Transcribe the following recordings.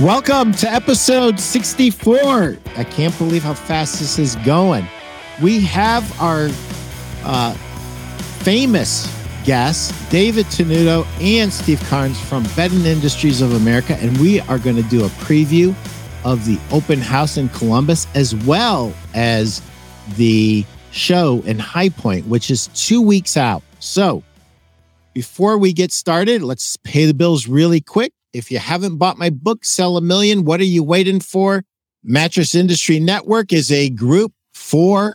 Welcome to episode 64. I can't believe how fast this is going. We have our uh, famous guests, David Tenuta and Steve Karns from Bedding Industries of America, and we are going to do a preview of the open house in Columbus as well as the show in High Point, which is two weeks out. So, before we get started, let's pay the bills really quick. If you haven't bought my book, Sell a Million, what are you waiting for? Mattress Industry Network is a group for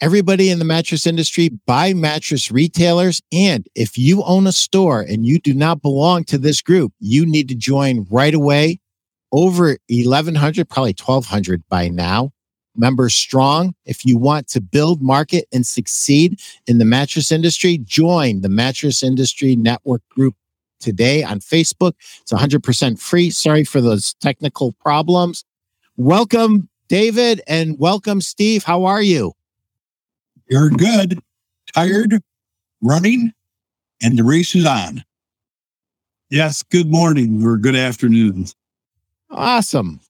everybody in the mattress industry by mattress retailers. And if you own a store and you do not belong to this group, you need to join right away. Over 1100, probably 1200 by now. Members strong. If you want to build, market, and succeed in the mattress industry, join the Mattress Industry Network group today on Facebook. It's 100% free. Sorry for those technical problems. Welcome, David, and welcome, Steve. How are you? You're good. Tired, running, and the race is on. Yes, good morning or good afternoon. Awesome.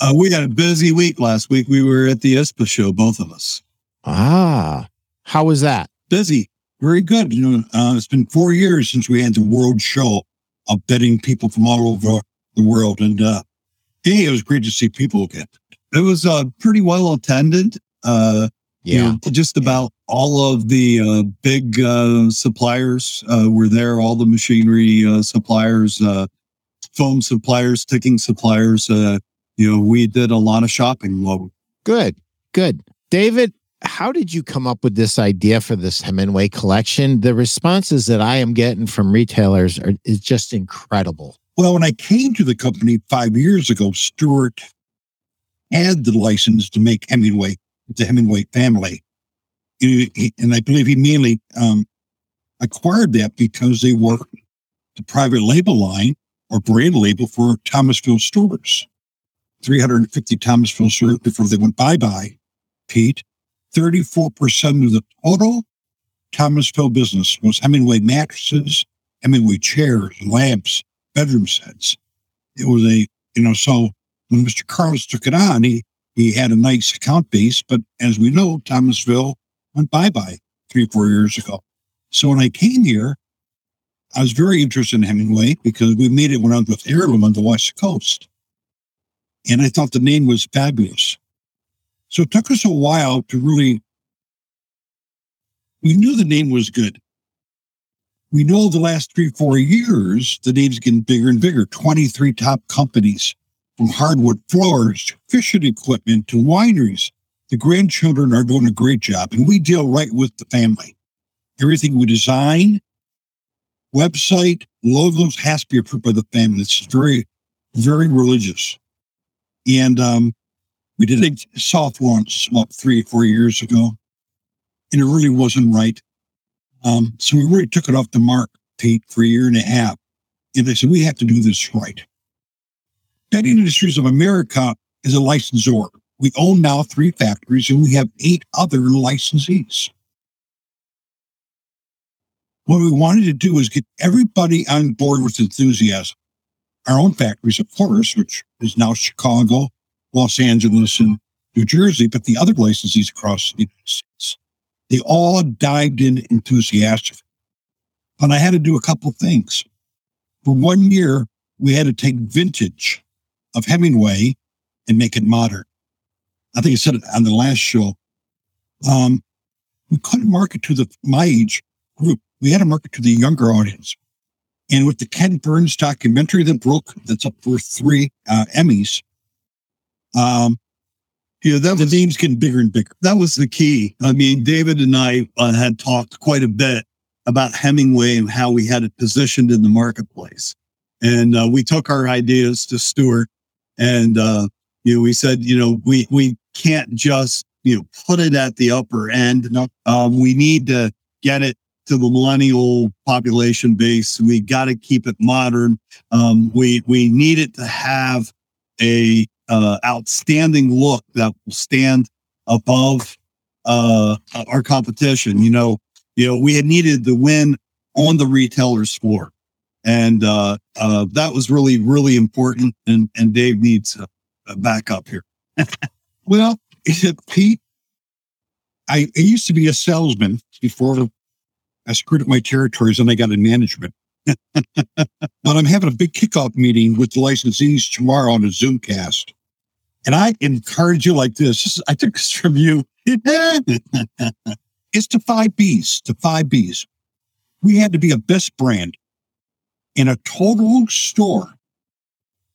Uh, we had a busy week last week. We were at the ISPA show, both of us. Ah, how was that? Busy very good. You know, uh, it's been four years since we had the world show of betting people from all over the world. And uh, hey, it was great to see people again. It was uh, pretty well attended. Uh, yeah. You know, just about all of the uh, big uh, suppliers uh, were there, all the machinery uh, suppliers, uh, foam suppliers, ticking suppliers. Uh, you know, we did a lot of shopping. Well, good, good. David, how did you come up with this idea for this Hemingway collection? The responses that I am getting from retailers are is just incredible. Well, when I came to the company five years ago, Stuart had the license to make Hemingway, the Hemingway family. And I believe he mainly um, acquired that because they were the private label line or brand label for Thomasville stores. 350 Thomasville stores before they went bye bye, Pete. 34% of the total Thomasville business was Hemingway mattresses, Hemingway chairs, lamps, bedroom sets. It was a, you know, so when Mr. Carlitz took it on, he, he had a nice account base, but as we know, Thomasville went bye bye three, four years ago. So when I came here, I was very interested in Hemingway because we made it when I was with Heirloom on the West Coast. And I thought the name was fabulous. So it took us a while to really, we knew the name was good. We know the last three, four years, the name's getting bigger and bigger. 23 top companies from hardwood floors to fishing equipment to wineries. The grandchildren are doing a great job and we deal right with the family. Everything we design, website, logos has to be approved by the family. It's very, very religious. And um, we did a soft launch about three, four years ago, and it really wasn't right. Um, so we really took it off the mark, Pete, for a year and a half. And they said, we have to do this right. Bedding Industries of America is a licensor. We own now three factories and we have eight other licensees. What we wanted to do is get everybody on board with enthusiasm. Our own factories, of course, which is now Chicago, Los Angeles and New Jersey, but the other licensees across the United States. They all dived in enthusiastically. But I had to do a couple things. For one year, we had to take vintage of Hemingway and make it modern. I think I said it on the last show. Um, we couldn't market to the my age group. We had to market to the younger audience. And with the Ken Burns documentary that broke, that's up for three uh, Emmys, um, yeah, that the was, name's getting bigger and bigger. That was the key. I mean, David and I uh, had talked quite a bit about Hemingway and how we had it positioned in the marketplace. And uh, we took our ideas to Stuart and, uh, you know, we said, you know, we, we can't just, you know, put it at the upper end. No. Um, we need to get it to the millennial population base. We got to keep it modern. Um, we, we need it to have a uh, outstanding look that will stand above uh, our competition. You know, you know, we had needed to win on the retailer's floor, And uh, uh, that was really, really important. And, and Dave needs a, backup here. Well, Pete, I, I used to be a salesman before I screwed up my territories and I got in management. but I'm having a big kickoff meeting with the licensees tomorrow on a Zoomcast. And I encourage you like this. this is, I took this from you. it's to five B's, to five B's. We had to be a best brand in a total store.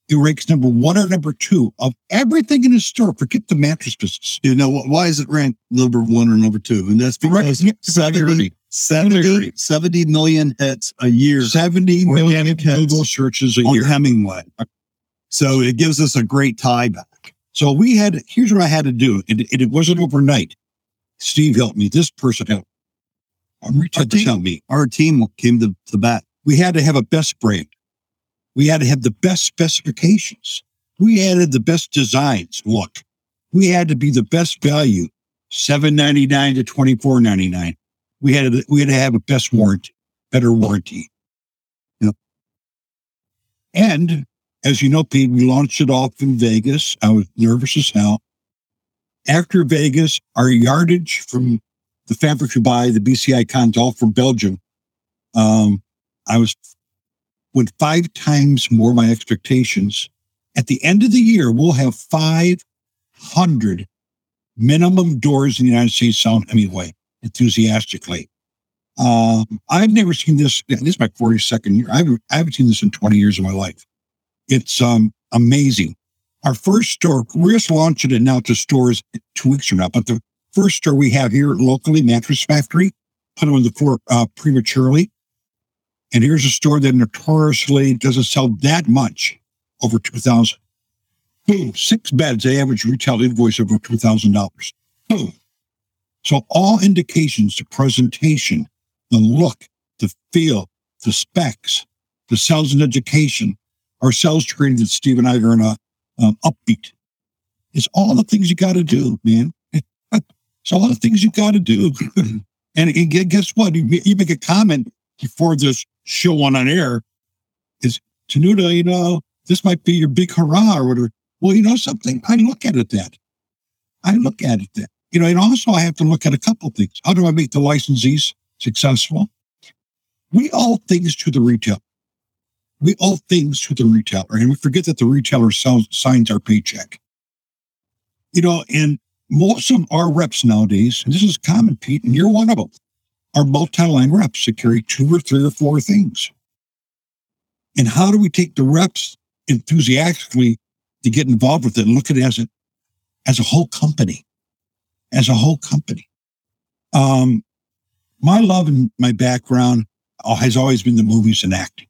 It ranks number one or number two of everything in the store. Forget the mattress business. You know, why is it ranked number one or number two? And that's because Right. 70, 70, 70 million hits a year 70 million. Google searches a on year. Hemingway. So it gives us a great tie back. So we had, here's what I had to do. And it, it wasn't overnight. Steve helped me. This person helped. I'm retailers helped me. Our team came to the bat. We had to have a best brand. We had to have the best specifications. We added the best designs. Look, we had to be the best value, seven ninety nine to twenty four ninety nine. We had to, we had to have a best warranty, better warranty. You know. And as you know, Pete, we launched it off in Vegas. I was nervous as hell. After Vegas, our yardage from the fabric you buy, the BCI cons, all from Belgium. Um, I was went five times more my expectations. At the end of the year, we'll have 500 minimum doors in the United States sound Hemingway enthusiastically. Um, I've never seen this. This is my 42nd year. I've, I haven't seen this in 20 years of my life. It's um, amazing. Our first store, we're just launching it now to stores two weeks from now, but the first store we have here locally, Mattress Factory, put them in the floor uh, prematurely. And here's a store that notoriously doesn't sell that much, over 2000 Boom, six beds, they average retail invoice over $2,000. Boom. So all indications, the presentation, the look, the feel, the specs, the sales and education, our sales training that Steve and I are in a um, upbeat. It's all the things you got to do, man. It's all the things you got to do. and, and guess what? You, make a comment before this show went on air is Tenuta, you know, this might be your big hurrah or whatever. Well, you know something? I look at it that. I look at it that. You know, and also I have to look at a couple things. How do I make the licensees successful? We owe things to the retailer. We owe things to the retailer, and we forget that the retailer sells, signs our paycheck. You know, and most of our reps nowadays, and this is common, Pete, and you're one of them, are multi-line reps that carry two or three or four things. And how do we take the reps enthusiastically to get involved with it and look at it as a, as a whole company, as a whole company? Um, my love and my background uh, has always been the movies and acting.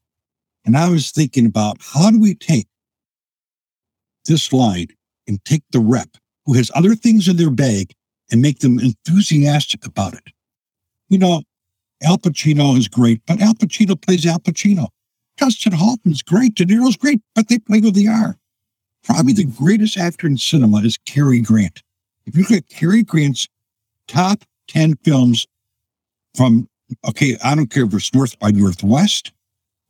And I was thinking about how do we take this line and take the rep who has other things in their bag and make them enthusiastic about it. You know, Al Pacino is great, but Al Pacino plays Al Pacino. Dustin Hoffman's great, De Niro's great, but they play who they are. Probably the greatest actor in cinema is Cary Grant. If you look at Cary Grant's top 10 films from, okay, I don't care if it's North by Northwest,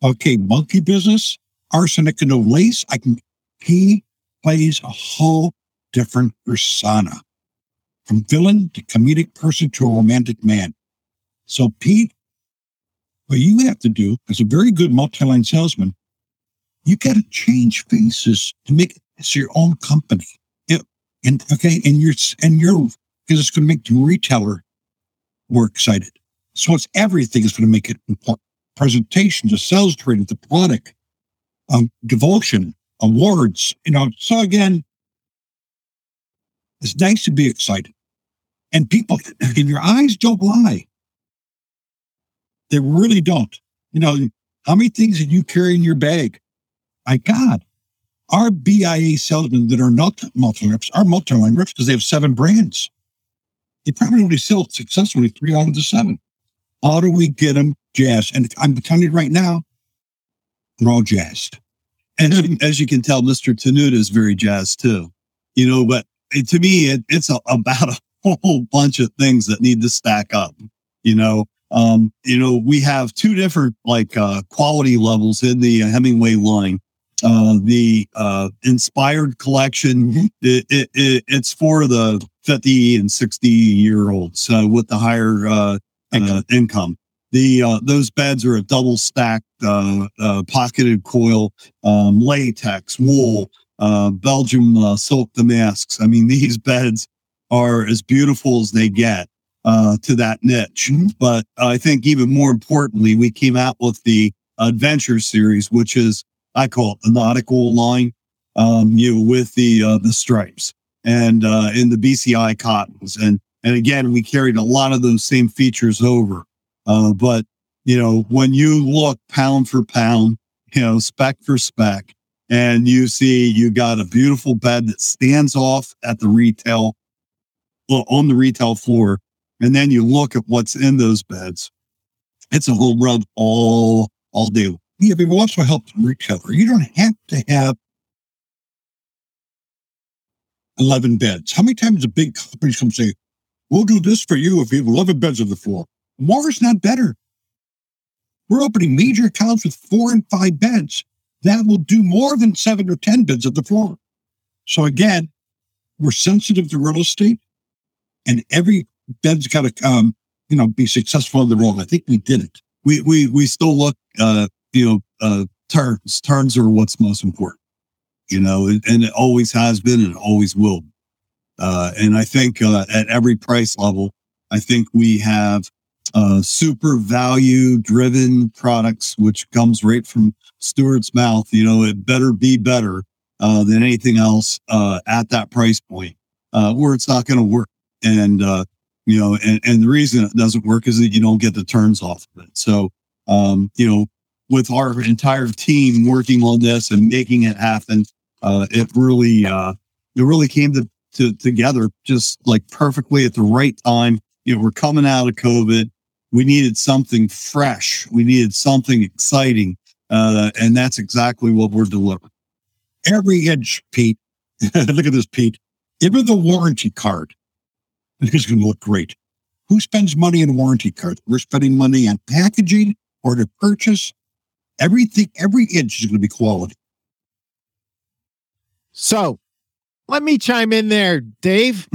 okay, Monkey Business, Arsenic and No Lace, I can, he plays a whole different persona from villain to comedic person to a romantic man. So, Pete, what you have to do as a very good multi-line salesman, you got to change faces to make it your own company. Yeah, And okay, and you're and you're because it's going to make the retailer more excited. So it's everything is going to make it important. Presentation, the sales training, the product, um, devotion, awards. You know, so again, it's nice to be excited. And people, and your eyes don't lie. They really don't. You know, how many things did you carry in your bag? My God, our BIA salesmen that are not multi-line reps are multi-line reps because they have seven brands. They probably only sell successfully three out of the seven. How do we get them jazzed? And I'm telling you right now, they're all jazzed. And as you can tell, Mr. Tenuta is very jazzed too. You know, but to me, it, it's a, about a whole bunch of things that need to stack up. You know, Um, you know, we have two different like uh, quality levels in the Hemingway line. Uh, the uh, inspired collection, Mhm. it, it, it, it's for the 50 and 60 year olds uh, with the higher uh, uh, income. The uh, those beds are a double stacked, uh, uh, pocketed coil, um, latex, wool, uh, Belgium uh, silk damasks. I mean, these beds are as beautiful as they get uh, to that niche. Mhm. But I think even more importantly, we came out with the Adventure series, which is I call it the nautical line, um, you know, with the uh, the stripes and uh, in the BCI cottons, and and again, we carried a lot of those same features over. Uh, but you know, when you look pound for pound, you know, spec for spec, and you see you got a beautiful bed that stands off at the retail, on the retail floor, and then you look at what's in those beds, it's a whole run all all day. Yeah, but it also helps retailer. You don't have to have 11 beds. How many times a big companies come say, we'll do this for you if you have 11 beds on the floor? More is not better. We're opening major accounts with four and five beds. That will do more than seven or 10 beds on the floor. So again, we're sensitive to real estate and every bed's got to, um, you know, be successful on the own. I think we did it. we we we still look uh you know uh turns turns are what's most important you know and, and it always has been and always will uh and i think uh, at every price level i think we have uh super value driven products which comes right from stewart's mouth you know it better be better uh than anything else uh at that price point uh where it's not going to work and uh you know, and, and the reason it doesn't work is that you don't get the turns off of it. So, um, you know, with our entire team working on this and making it happen, uh, it really, uh, it really came to, to together just like perfectly at the right time. You know, we're coming out of COVID. We needed something fresh. We needed something exciting. Uh, and that's exactly what we're delivering. every inch, Pete. Look at this, Pete. Even the warranty card. It's going to look great. Who spends money on warranty cards? We're spending money on packaging or to purchase. Everything, every inch is going to be quality. So let me chime in there, Dave.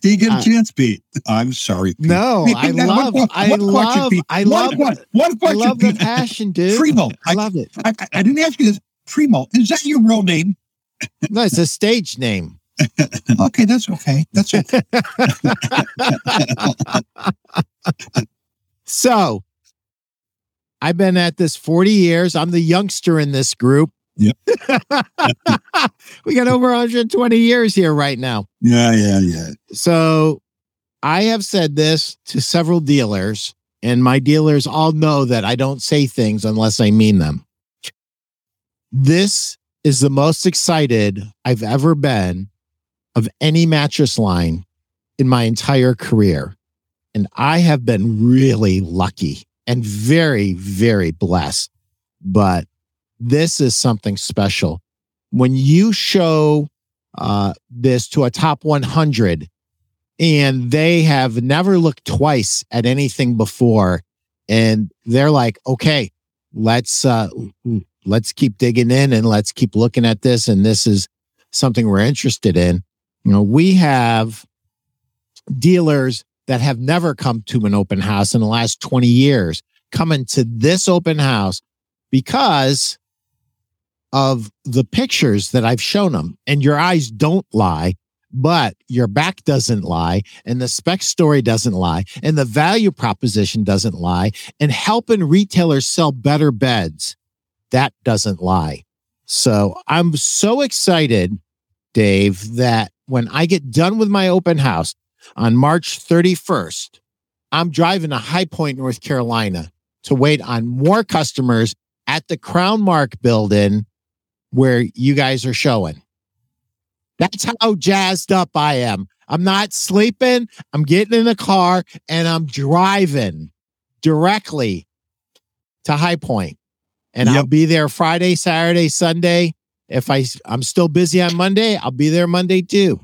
Do you get a chance, Pete? I'm sorry. Pete. No, I love, one- I one question, love, Pete. I One love, one I question, love the passion, dude. Primeau, I I, love it. I, I didn't ask you this. Primeau, is that your real name? No, it's a stage name. Okay, that's okay. That's okay. So I've been at this 40 years. I'm the youngster in this group. Yep. we got over 120 years here right now. yeah, yeah, yeah. So I have said this to several dealers, and my dealers all know that I don't say things unless I mean them. This is the most excited I've ever been of any mattress line in my entire career. And I have been really lucky and very, very blessed. But this is something special. When you show uh, this to a top 100 and they have never looked twice at anything before, and they're like, okay, let's uh, let's keep digging in and let's keep looking at this, and this is something we're interested in. You know, we have dealers that have never come to an open house in the last 20 years coming to this open house because of the pictures that I've shown them. And your eyes don't lie, but your back doesn't lie, and the spec story doesn't lie, and the value proposition doesn't lie, and helping retailers sell better beds, that doesn't lie. So I'm so excited, Dave, that when I get done with my open house on March 31st, I'm driving to High Point, North Carolina to wait on more customers at the Crown Mark building where you guys are showing. That's how jazzed up I am. I'm not sleeping. I'm getting in the car and I'm driving directly to High Point. And I'll be there Friday, Saturday, Sunday. If I I'm still busy on Monday, I'll be there Monday too.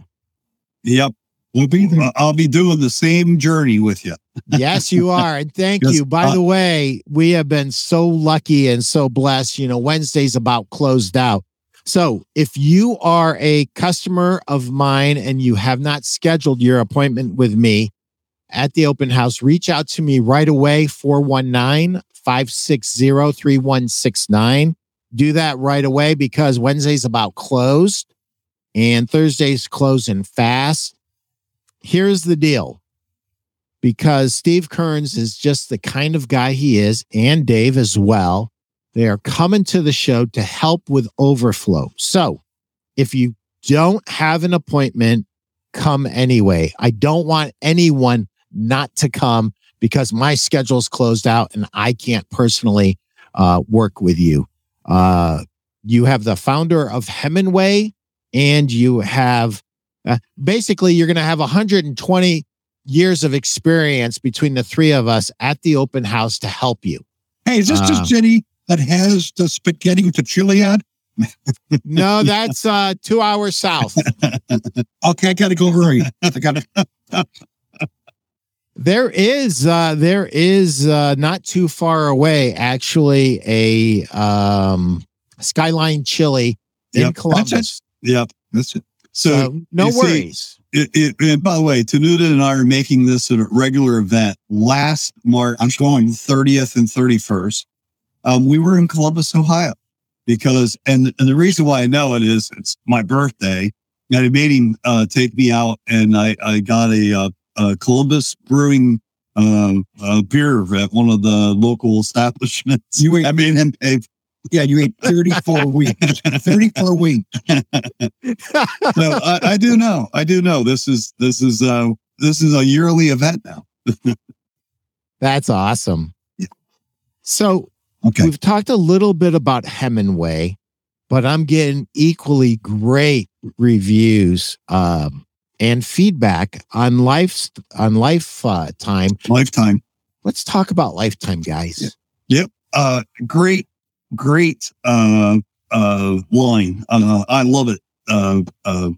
Yep. We'll be there. I'll be doing the same journey with you. yes, you are. And thank Yes, you. By uh, the way, we have been so lucky and so blessed. You know, Wednesday's about closed out. So if you are a customer of mine and you have not scheduled your appointment with me at the open house, reach out to me right away 419 560 3169. Do that right away because Wednesday's about closed and Thursday's closing fast. Here's the deal because Steve Karns is just the kind of guy he is, and Dave as well. They are coming to the show to help with overflow. So if you don't have an appointment, come anyway. I don't want anyone not to come because my schedule's closed out and I can't personally uh, work with you. Uh, you have the founder of Hemingway, and you have uh, basically you're going to have 120 years of experience between the three of us at the open house to help you. Hey, is this Uh, just Jenny that has the spaghetti with the chili on? No, that's uh, two hours south. Okay, I gotta go hurry. I gotta. There is uh there is uh not too far away actually a um Skyline Chili in Yep, that's Columbus. Yep. That's it. So, So no you see, worries. It, it, and by the way, Tenuta and I are making this a regular event. Last March, I'm going 30th and 31st. Um, we were in Columbus, Ohio, because and and the reason why I know it is it's my birthday, and I made him uh, take me out, and I I got a, uh, a Columbus Brewing um, uh, beer at one of the local establishments. You I made him pay. Yeah, you ate 34 weeks. 34 weeks. No, I, I do know. I do know. This is this is uh this is a yearly event now. That's awesome. Yeah. So Okay. we've talked a little bit about Hemingway, but I'm getting equally great reviews um and feedback on life on life uh, time. Lifetime. Let's talk about lifetime, guys. Yep. Uh, great, great uh uh line. Uh, I love it. Uh, uh,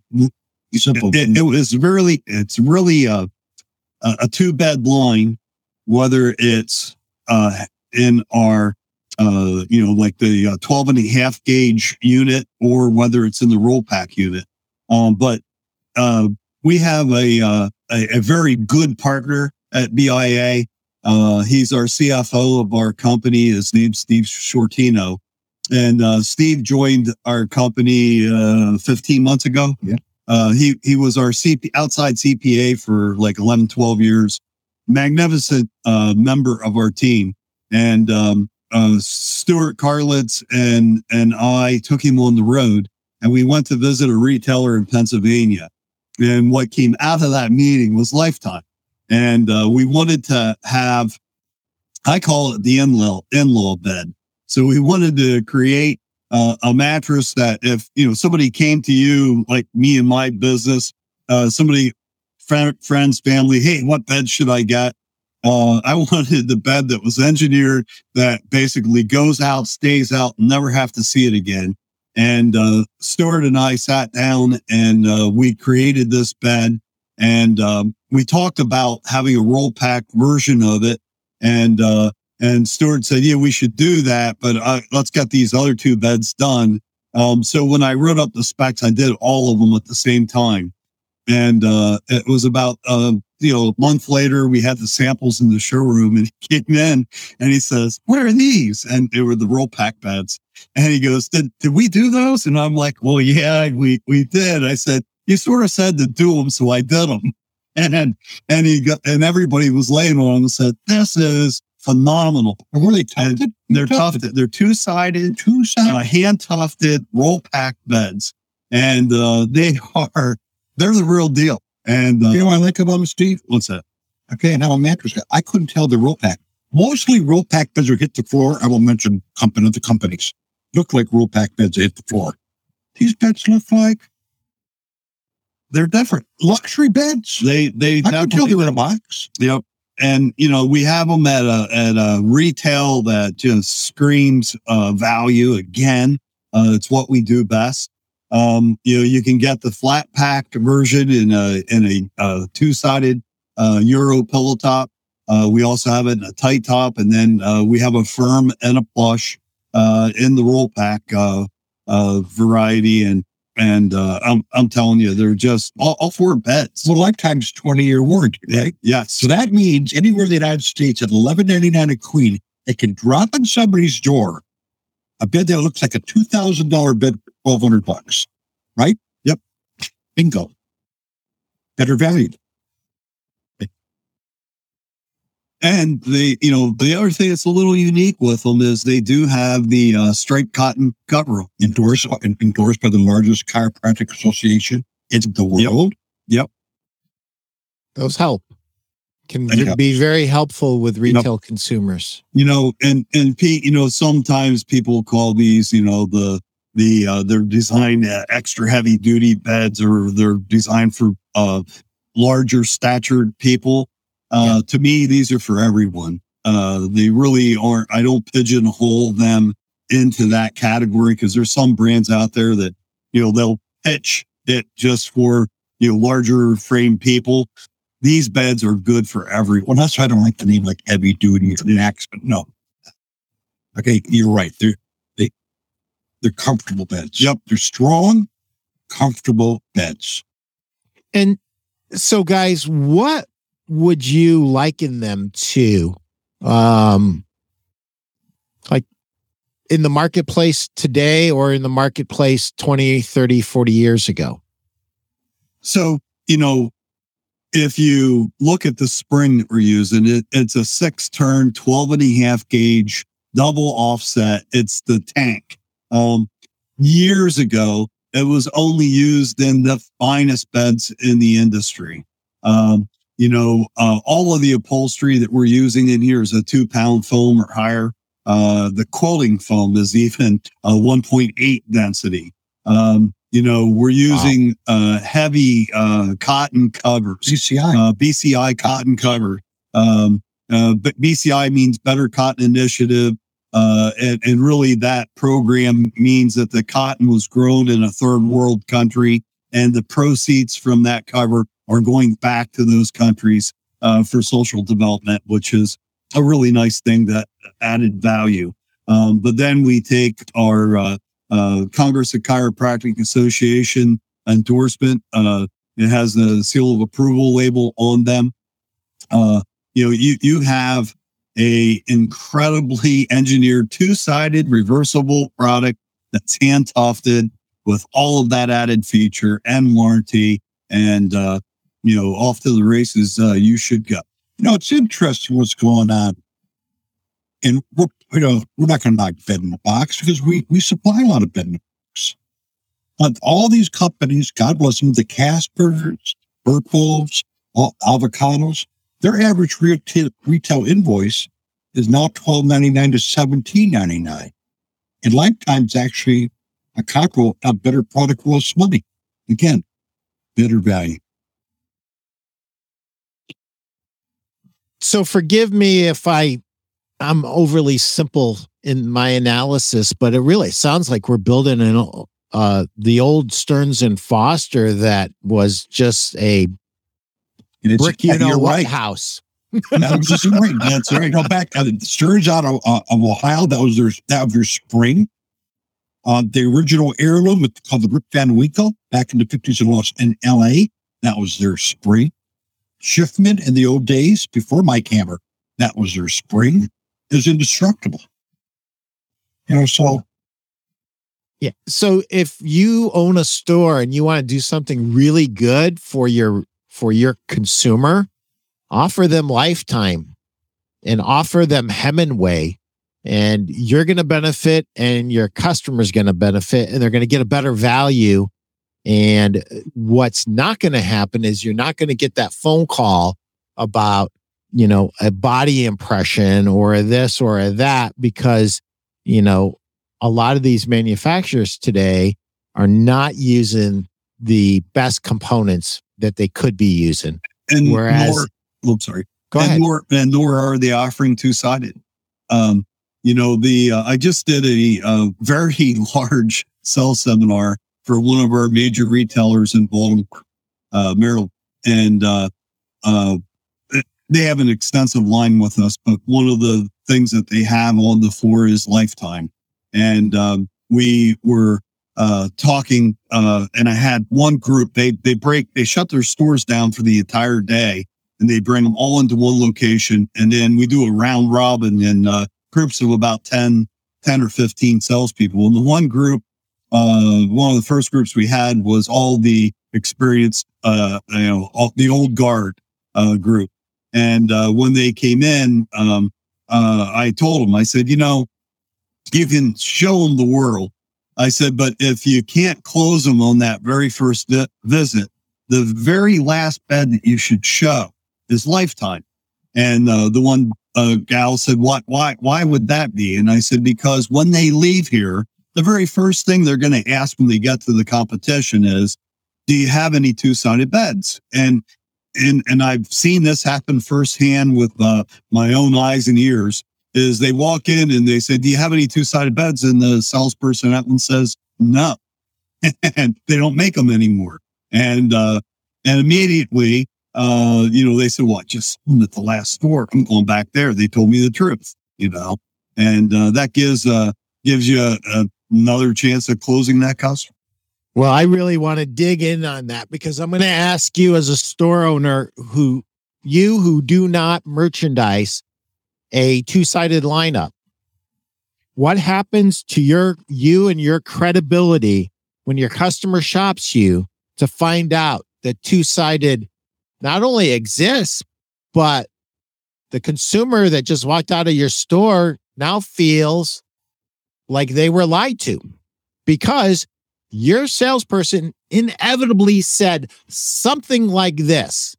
Simple. it, it was really it's really uh, a, a two bed line, whether it's uh in our uh you know like the uh, 12 and a half gauge unit or whether it's in the roll pack unit. Um, but uh, we have a, uh, a a very good partner at BIA. Uh, he's our CFO of our company. His name's Steve Shortino. And uh, Steve joined our company uh, 15 months ago. Yeah. Uh, he he was our CP, outside CPA for like 11, 12 years. Magnificent uh, member of our team. And um, uh, Stuart Carlitz and and I took him on the road, and we went to visit a retailer in Pennsylvania. And what came out of that meeting was Lifetime and uh, we wanted to have i call it the in-law in-law bed. So we wanted to create uh, a mattress that if you know somebody came to you like me and my business uh, somebody friend, friends family hey what bed should i get? Uh, i wanted the bed that was engineered that basically goes out stays out never have to see it again. And uh, stuart and i sat down and uh, we created this bed. And um, we talked about having a roll pack version of it and uh and Stuart said yeah we should do that but uh, let's get these other two beds done. Um so when I wrote up the specs I did all of them at the same time. And uh it was about um you know a month later we had the samples in the showroom and he came in and he says what are these? And they were the roll pack beds. And he goes did, did we do those? And I'm like well yeah we we did. I said you sort of said to do them so I did them and and and he got and everybody was laying on and said, "This is phenomenal." Were they tufted? They're tufted. They're two sided, Two uh, hand tufted, roll pack beds, and uh, they are they're the real deal. And uh, you know what I like about them, Steve? what's that? Okay, and now a mattress. I couldn't tell the roll pack. Mostly roll pack beds are hit the floor. I will mention company of the companies. Look like roll pack beds hit the floor. These beds look like They're different. luxury beds. They they I could they were in a box. Yep. And you know, we have them at a at a retail that just screams uh, value. Again, uh, it's what we do best. Um, you know, you can get the flat packed version in a in a uh, two sided uh, Euro pillow top. Uh, we also have it in a tight top, and then uh, we have a firm and a plush uh, in the roll pack uh, uh, variety. And and uh, I'm I'm telling you, they're just all, all four beds. Well, lifetime's 20 year warranty, right? Yes. So that means anywhere in the United States at 11.99 a queen, it can drop on somebody's door a bed that looks like a two thousand dollar bed, twelve hundred bucks, right? Yep. Bingo. Better value. And they, you know, the other thing that's a little unique with them is they do have the uh, striped cotton cover endorsed endorsed by the largest chiropractic association in the world. Yep. Those help. Can Yeah. be very helpful with retail consumers. You know, and and Pete, you know, sometimes people call these, you know, the the uh, they're designed uh, extra heavy duty beds or they're designed for uh, larger statured people. Uh, To me, these are for everyone. Uh, they really aren't. I don't pigeonhole them into that category because there's some brands out there that you know they'll pitch it just for you know larger frame people. These beds are good for everyone. That's why I don't like the name like heavy duty or lax, but no. Okay, you're right. They're they they're comfortable beds. Yep. They're strong, comfortable beds. And so, guys, what would you liken them to? Um, like in the marketplace today or in the marketplace 20, 30, 40 years ago? So, you know, if you look at the spring that we're using, it, it's a six turn, 12 and a half gauge, double offset. It's the tank. Um, years ago, it was only used in the finest beds in the industry. Um, you know, uh, all of the upholstery that we're using in here is a two pound foam or higher. Uh, the quilting foam is even a 1.8 density. Um, you know, we're using uh, heavy uh, cotton covers, CCI. uh, BCI cotton cover. Um, uh, but BCI means Better Cotton Initiative. Uh, and, and really that program means that the cotton was grown in a third world country and the proceeds from that cover are going back to those countries uh, for social development, which is a really nice thing that added value. Um, but then we take our uh, uh, Congress of Chiropractic Association endorsement. Uh, it has the seal of approval label on them. Uh, you know, you you have a incredibly engineered two-sided reversible product that's hand tufted with all of that added feature and warranty and uh you know off to the races uh you should go You know, it's interesting what's going on. And we're, you know, we're not going to knock bed in the box because we, we supply a lot of bed in the box. But all these companies, God bless them, the Caspers, all, Avocados, their average retail, retail invoice is now twelve ninety nine to seventeen ninety nine. And Lifetime's actually a comparable, a better product less money. Again, better value. So forgive me if I I'm overly simple in my analysis, but it really sounds like we're building an uh the old Stearns and Foster that was just a brick you know what right. house. That was just right. That's right. No, back uh, Stearns out of, uh, of Ohio. That was their that was their spring. Uh, the original heirloom called the Rip Van Winkle back in the fifties in Los in L.A. That was their spring. Shifman in the old days before Mike Hammer. That was their spring. Is indestructible. You know, so Yeah. So if you own a store and you want to do something really good for your for your consumer, offer them lifetime and offer them Hemingway and you're going to benefit and your customer's going to benefit and they're going to get a better value and what's not going to happen is you're not going to get that phone call about you know a body impression or a this or a that because you know a lot of these manufacturers today are not using the best components that they could be using. and Whereas- nor, oh, I'm sorry Go and ahead. nor and nor are they offering two-sided um you know the uh, i just did a, uh very large cell seminar for one of our major retailers in Baltimore, uh, Maryland. And, uh, uh, they have an extensive line with us, but one of the things that they have on the floor is lifetime. And, um, we were, uh, talking, uh, and I had one group, they, they break, they shut their stores down for the entire day and they bring them all into one location. And then we do a round robin and uh, groups of about 10, 10 or 15 salespeople. And the one group, uh, one of the first groups we had was all the experienced, uh, you know, all, the old guard, uh, group. And, uh, when they came in, um, uh, I told them, I said, you know, you can show them the world. I said, but if you can't close them on that very first vi- visit, the very last bed that you should show is lifetime. And uh, the one uh, gal said, "What? Why? Why would that be?" And I said, "Because when they leave here, the very first thing they're going to ask when they get to the competition is, do you have any two-sided beds?" And and and I've seen this happen firsthand with uh, my own eyes and ears. Is they walk in and they say, "Do you have any two-sided beds?" And the salesperson at one says, "No," and they don't make them anymore. And uh, and immediately uh, you know, they said, "What? Just at the last store. I'm going back there." They told me the truth, you know, and uh, that gives uh, gives you a, a, another chance of closing that customer. Well, I really want to dig in on that because I'm going to ask you, as a store owner, who you who do not merchandise a two sided lineup, what happens to your you and your credibility when your customer shops you to find out that two sided not only exists, but the consumer that just walked out of your store now feels like they were lied to because your salesperson inevitably said something like this.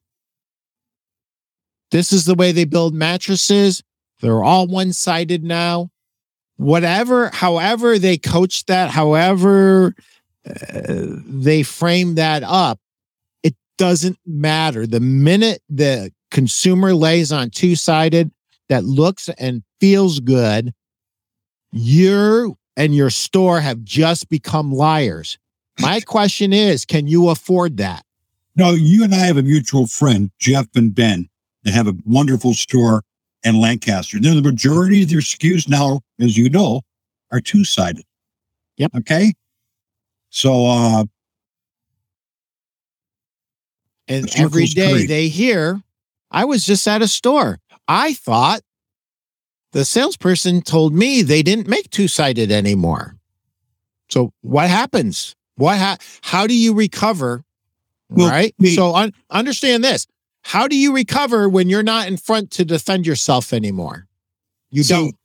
This is the way they build mattresses. They're all one sided now. Whatever, however they coach that, however uh, they frame that up, doesn't matter. The minute the consumer lays on two sided that looks and feels good, you and your store have just become liars. My question is can you afford that? No, you and I have a mutual friend, Jeff and Ben, that have a wonderful store in Lancaster. Then the majority of their SKUs now, as you know, are two sided. Yep. Okay. So uh and every day great. they hear, I was just at a store. I thought the salesperson told me they didn't make two sided anymore. So what happens? What ha- how do you recover? Well, right. Me- so un- understand this. How do you recover when you're not in front to defend yourself anymore? You so, don't.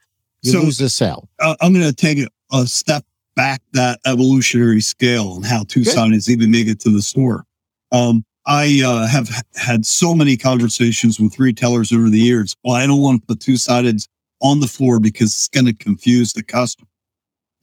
You so, lose the sale. Uh, I'm going to take a, a, step back that evolutionary scale and how two sided even make it to the store. Um, I uh, have had so many conversations with retailers over the years. Well, I don't want to put two sided on the floor because it's going to confuse the customer.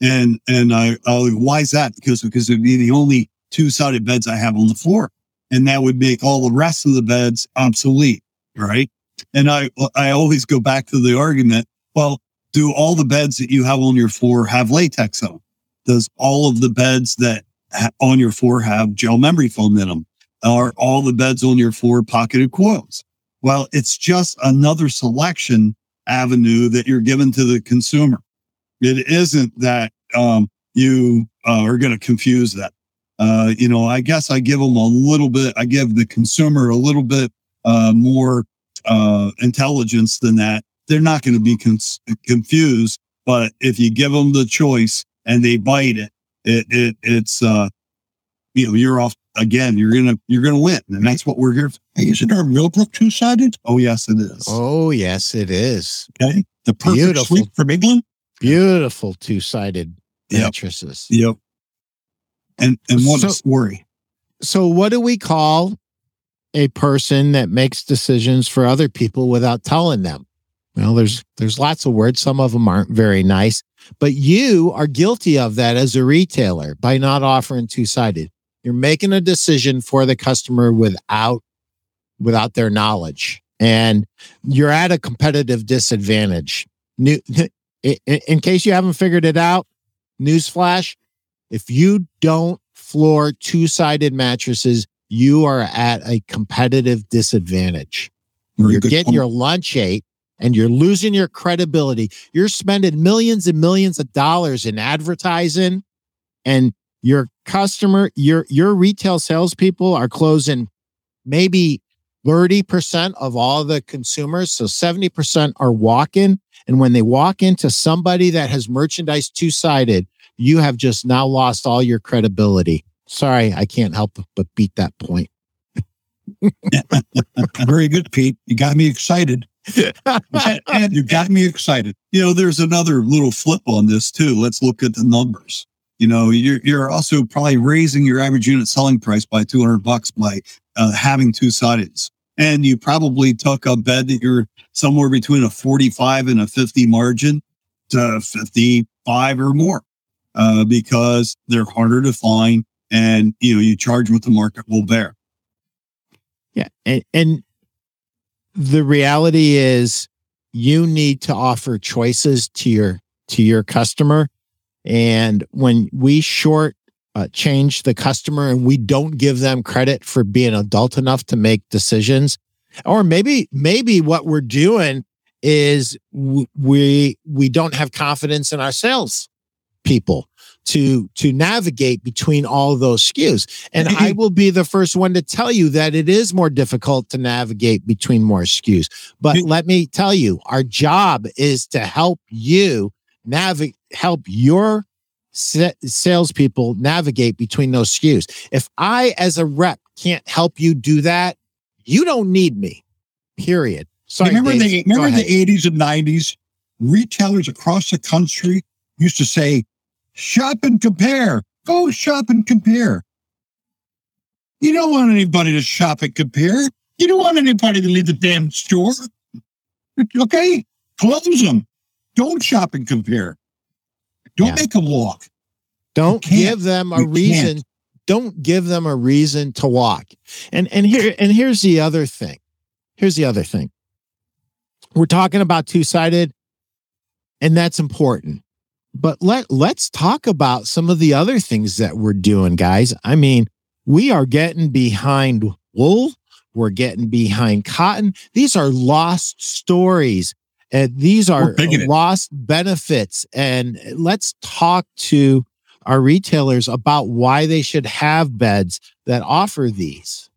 And and I, I why is that? Because because it'd be the only two sided beds I have on the floor, and that would make all the rest of the beds obsolete, right? And I I always go back to the argument. Well, do all the beds that you have on your floor have latex on? Does all of the beds that ha- on your floor have gel memory foam in them? Are all the beds on your floor pocketed coils. Well, it's just another selection avenue that you're given to the consumer. It isn't that um, you uh, are going to confuse that. Uh, you know, I guess I give them a little bit, I give the consumer a little bit uh, more uh, intelligence than that. They're not going to be con- confused, but if you give them the choice and they bite it, it, it it's, uh, you know, you're off again, you're gonna you're gonna win, and that's what we're here. For. Hey, is it our Millbrook two sided? Oh yes, it is. Oh yes, it is. Okay, the perfect Beautiful. suite from England. Beautiful two sided yep. mattresses. Yep. And and what so, a story. So what do we call a person that makes decisions for other people without telling them? Well, there's there's lots of words. Some of them aren't very nice, but you are guilty of that as a retailer by not offering two sided. You're making a decision for the customer without without their knowledge, and you're at a competitive disadvantage. New, in case you haven't figured it out, newsflash: if you don't floor two sided mattresses, you are at a competitive disadvantage. Very you're getting point. your lunch ate and you're losing your credibility. You're spending millions and millions of dollars in advertising, and your customer, your your retail salespeople are closing maybe 30% of all the consumers. So 70% are walking. And when they walk into somebody that has merchandise two-sided, you have just now lost all your credibility. Sorry, I can't help but beat that point. Very good, Pete. You got me excited. and you got me excited. You know, there's another little flip on this too. Let's look at the numbers. You know, you're, you're also probably raising your average unit selling price by 200 bucks by uh, having two sideds. And you probably took a bed that you're somewhere between a 45 and a 50 margin to 55 or more uh, because they're harder to find and, you know, you charge what the market will bear. Yeah. And, and the reality is you need to offer choices to your to your customer and when we short uh, change the customer and we don't give them credit for being adult enough to make decisions or maybe maybe what we're doing is w- we we don't have confidence in our sales people to to navigate between all those SKUs. And I will be the first one to tell you that it is more difficult to navigate between more SKUs. But let me tell you, our job is to help you navigate, help your sa- salespeople navigate between those SKUs. If I, as a rep, can't help you do that, you don't need me. Period. Sorry, remember the remember the 80s and 90s? Retailers across the country used to say, shop and compare. Go shop and compare. You don't want anybody to shop and compare. You don't want anybody to leave the damn store. Okay? Close them. Don't shop and compare. Don't Yeah. make them walk. Don't give them a You reason. can't. Don't give them a reason to walk. And and here and here's the other thing. Here's the other thing. We're talking about two-sided, and that's important. But let let's talk about some of the other things that we're doing, guys. I mean, we are getting behind wool. We're getting behind cotton. These are lost stories. And these are We're big in it. lost benefits. And let's talk to our retailers about why they should have beds that offer these.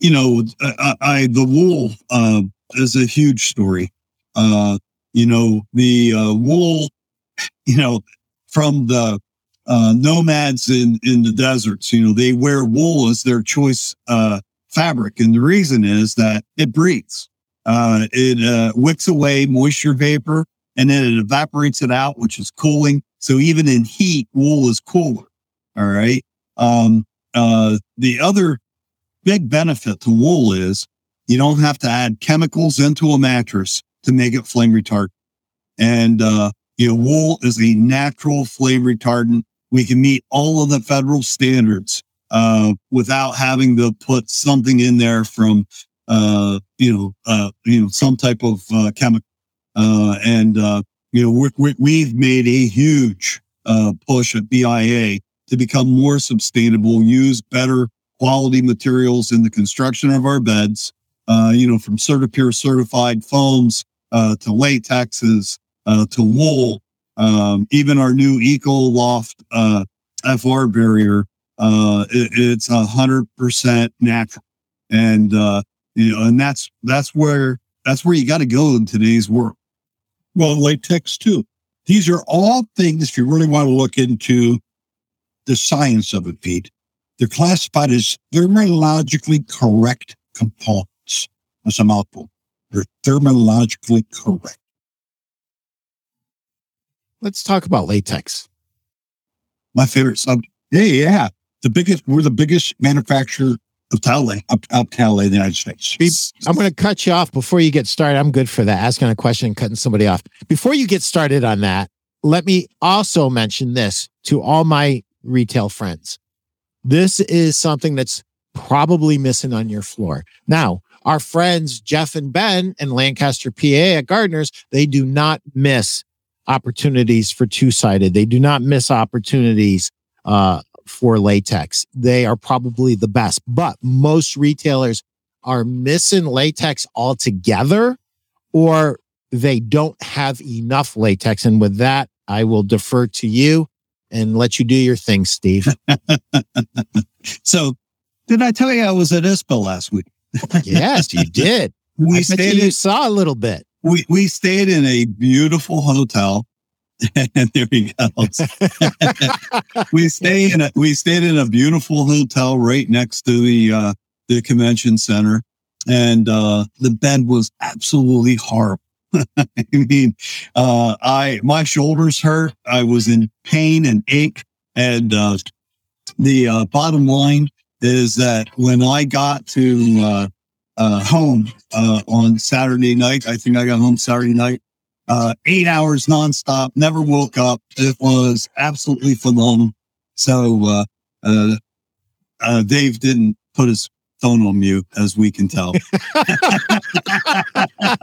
You know, I, I the wool uh, is a huge story. Uh, you know, the uh, wool, you know, from the uh, nomads in in the deserts, you know, they wear wool as their choice uh, fabric, and the reason is that it breathes. Uh, it uh, wicks away moisture vapor, and then it evaporates it out, which is cooling. So even in heat, wool is cooler. All right. Um, uh, the other big benefit to wool is you don't have to add chemicals into a mattress to make it flame retardant. And, uh, you know, wool is a natural flame retardant. We can meet all of the federal standards, uh, without having to put something in there from, uh, you know, uh, you know, some type of, uh, chemical. Uh, and, uh, you know, we we we've made a huge, uh, push at BIA to become more sustainable, use better quality materials in the construction of our beds, uh, you know, from CertiPUR certified foams uh, to latexes uh, to wool, um, even our new Eco Loft uh, FR barrier. Uh, it, it's a hundred percent natural, and uh, you know, and that's that's where that's where you got to go in today's world. Well, latex too. These are all things, if you really want to look into the science of it, Pete, they're classified as thermologically correct components. That's a mouthful. They're thermologically correct. Let's talk about latex. My favorite subject Yeah, yeah. The biggest, we're the biggest manufacturer towel. of, of towel in the United States. I'm going to cut you off before you get started. I'm good for that. Asking a question and cutting somebody off. Before you get started on that, let me also mention this to all my retail friends. This is something that's probably missing on your floor. Now, our friends Jeff and Ben and Lancaster, PA at Gardner's, they do not miss opportunities for two sided. They do not miss opportunities uh, for latex. They are probably the best, but most retailers are missing latex altogether or they don't have enough latex. And with that, I will defer to you and let you do your thing, Steve. so, did I tell you I was at ISPA last week? yes, you did. We I stayed. You in, saw a little bit. We we stayed in a beautiful hotel. there he goes. we stayed in a we stayed in a beautiful hotel right next to the uh, the convention center, and uh, the bed was absolutely horrible. I mean, uh, I my shoulders hurt. I was in pain and ache, and uh, the uh, bottom line is that when I got to uh, uh, home uh, on Saturday night, I think I got home Saturday night, uh, eight hours nonstop, never woke up. It was absolutely phenomenal. So uh, uh, uh, Dave didn't put his phone on mute, as we can tell.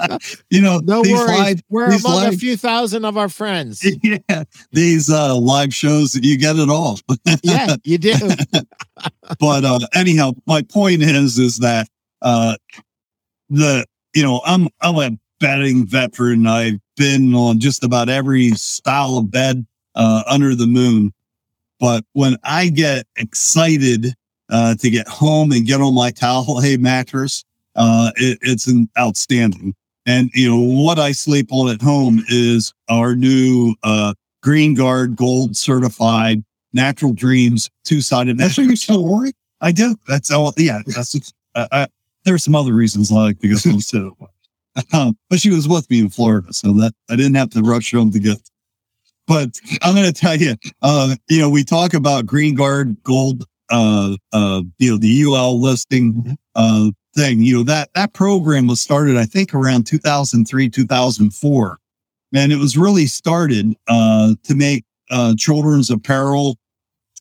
you know, no these worries. Live, We're these among live, a few thousand of our friends. Yeah, these uh, live shows, you get it all. yeah, you do. but uh, anyhow, my point is, is that uh, the you know I'm I'm a betting veteran. I've been on just about every style of bed uh, under the moon. But when I get excited uh, to get home and get on my Talalay mattress, uh, it, it's an outstanding. And you know what I sleep on at home is our new uh, Greenguard Gold certified Natural Dreams two sided. That's what you're still worried. I do. That's all. Yeah, that's. Uh, I, there's some other reasons I like to go too. Um, but she was with me in Florida, so that I didn't have to rush home to get. But I'm going to tell you, uh, you know, we talk about Greenguard Gold, uh, uh, you know, the UL listing mm-hmm. uh, thing. You know that that program was started, I think, around 2003, 2004, and it was really started uh, to make uh, children's apparel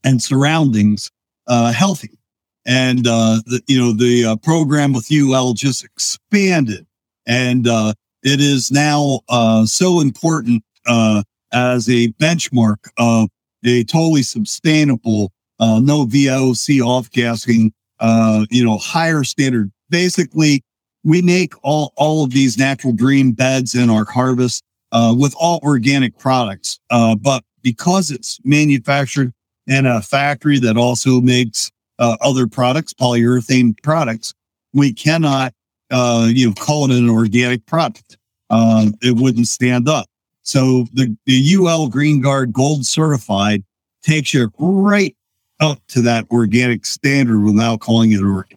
and surroundings uh, healthy. And uh, the, you know the uh, program with UL just expanded and uh, it is now uh, so important uh, as a benchmark of a totally sustainable, uh, no VOC off gassing, uh, you know, higher standard. Basically, we make all, all of these natural dream beds in our harvest uh, with all organic products. but because it's manufactured in a factory that also makes other products, polyurethane products, we cannot uh, you know, call it an organic product. Um, it wouldn't stand up. So the, the UL Greenguard Gold Certified takes you right up to that organic standard without calling it organic.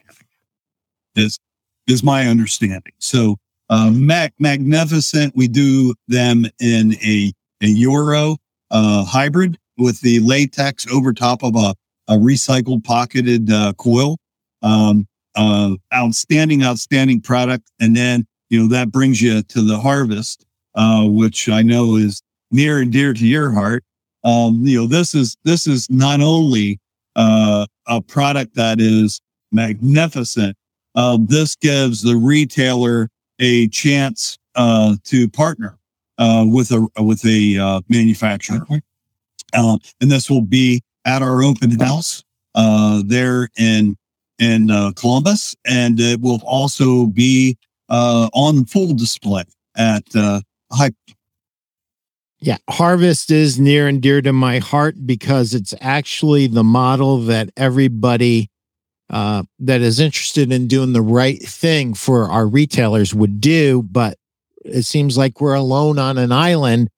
Is is my understanding. So uh, mag- magnificent. We do them in a a Euro uh, hybrid with the latex over top of a, a recycled pocketed uh, coil. Um, uh, outstanding, outstanding product. And then, you know, that brings you to the harvest, uh, which I know is near and dear to your heart. Um, you know, this is, this is not only, uh, a product that is magnificent. Uh, this gives the retailer a chance, uh, to partner, uh, with a, with a, uh, manufacturer. Um, and this will be at our open house, uh, there in in uh, Columbus, and it will also be uh, on full display at uh, High. Yeah, Harvest is near and dear to my heart because it's actually the model that everybody uh, that is interested in doing the right thing for our retailers would do. But it seems like we're alone on an island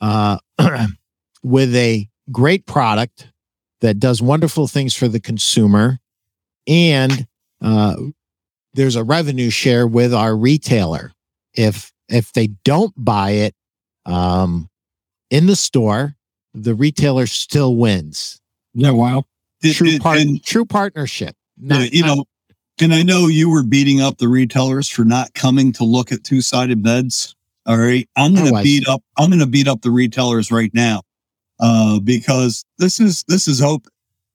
uh, with a great product that does wonderful things for the consumer and uh, there's a revenue share with our retailer. If if they don't buy it um, in the store, the retailer still wins. Yeah, wow. True, part, and, true partnership. Not, you know, and I know you were beating up the retailers for not coming to look at two sided beds. All right, I'm going to beat up. I'm going to beat up the retailers right now uh, because this is this is open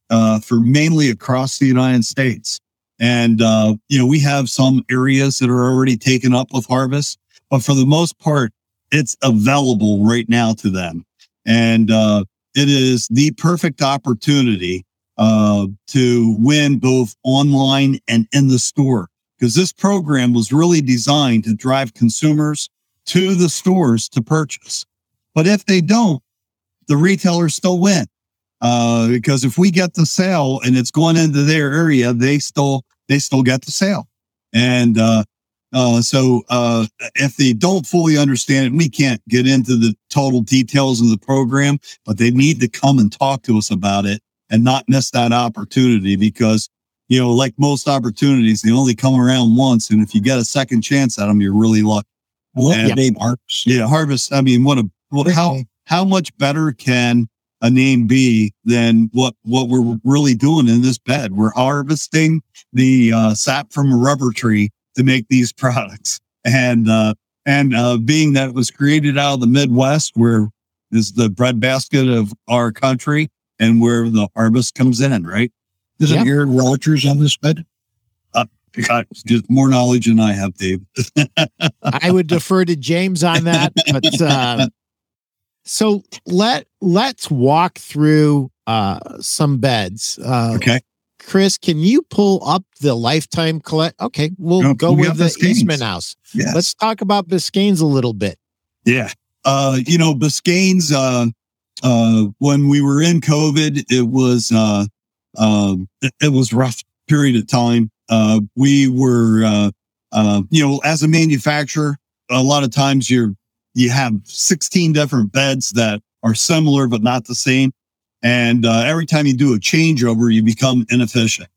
uh, for mainly across the United States. And, uh, you know, we have some areas that are already taken up with harvest, but for the most part, it's available right now to them. And uh, it is the perfect opportunity uh, to win both online and in the store. Because this program was really designed to drive consumers to the stores to purchase. But if they don't, the retailers still win. Uh, because if we get the sale and it's going into their area, they still they still get the sale. And uh, uh, so uh, if they don't fully understand it, we can't get into the total details of the program, but they need to come and talk to us about it and not miss that opportunity because you know, like most opportunities, they only come around once, and if you get a second chance at them, you're really lucky. Well, And- name Harps. Yeah, harvest. I mean, what a what, how how much better can a name be than what what we're really doing in this bed? We're harvesting the uh, sap from a rubber tree to make these products, and uh, and uh, being that it was created out of the Midwest, where is the breadbasket of our country, and where the harvest comes in, right? Isn't Yeah. Aaron Rodgers on this bed? God, just more knowledge than I have, Dave. I would defer to James on that. But uh, so let let's walk through uh, some beds. Uh, Okay. Chris, can you pull up the lifetime collect? Okay, we'll No, go with the Biscaynes. Eastman House. Yes. Let's talk about Biscayne's a little bit. Yeah. Uh, you know, Biscayne's, uh, uh, when we were in COVID, it was, uh, um, it, it was rough period of time. Uh, we were, uh, uh, you know, as a manufacturer, a lot of times you're, you have 16 different beds that are similar, but not the same. And, uh, every time you do a changeover, you become inefficient.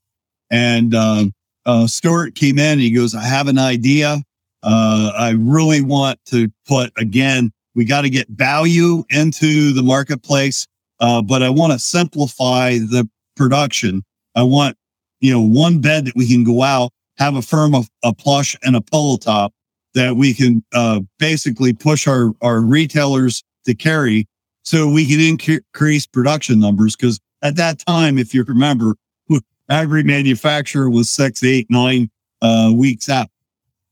And, uh, uh, Stuart came in and he goes, I have an idea. Uh, I really want to put again, we got to get value into the marketplace. Uh, but I want to simplify the production. I want, you know, one bed that we can go out, have a firm of a plush and a pillow top that we can, uh, basically push our, our retailers to carry so we can increase production numbers. Cause at that time, if you remember, every manufacturer was six, eight, nine, uh, weeks out.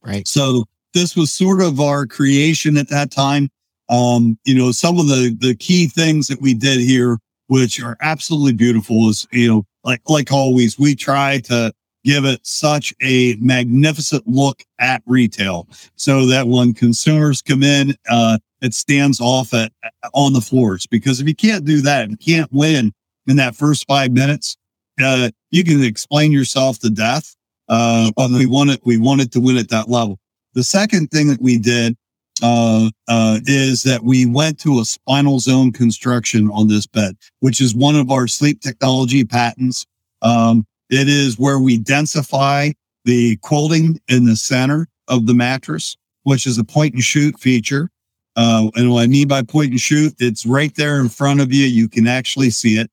Right. So this was sort of our creation at that time. Um, you know, some of the the key things that we did here, which are absolutely beautiful, is you know, like like always, we try to give it such a magnificent look at retail, so that when consumers come in, uh, it stands off at on the floors. Because if you can't do that, if you can't win in that first five minutes, uh, you can explain yourself to death. Uh, but we wanted, we wanted to win at that level. The second thing that we did, uh, uh, is that we went to a spinal zone construction on this bed, which is one of our sleep technology patents. Um, it is where we densify the quilting in the center of the mattress, which is a point and shoot feature. Uh, and what I mean by point and shoot, it's right there in front of you. You can actually see it.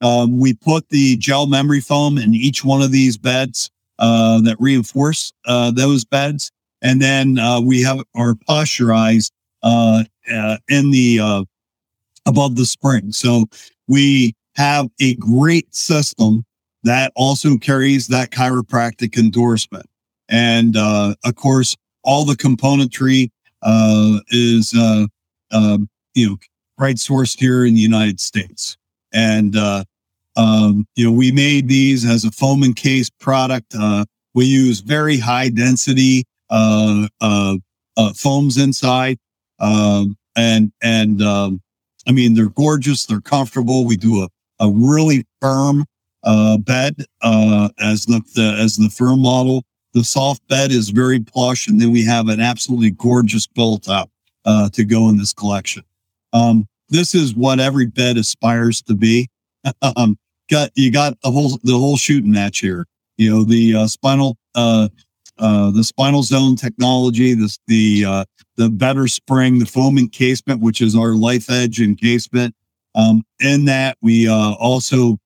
Um, we put the gel memory foam in each one of these beds uh, that reinforce uh, those beds, and then uh, we have our posturized uh, uh, in the above the spring. So we have a great system that also carries that chiropractic endorsement, and uh, of course, all the componentry uh, is uh, um, you know right sourced here in the United States, and uh, um, you know, we made these as a foam encased product. Uh, we use very high density uh, uh, uh, foams inside, um, and and um, I mean they're gorgeous. They're comfortable. We do a a really firm uh, bed uh, as the, the as the firm model. The soft bed is very plush, and then we have an absolutely gorgeous built up uh, to go in this collection. Um, this is what every bed aspires to be. um, got you got the whole the whole shooting match here. You know the uh, spinal uh, uh, the spinal zone technology, this the the better spring, the foam encasement, which is our life edge encasement. Um, in that we uh, also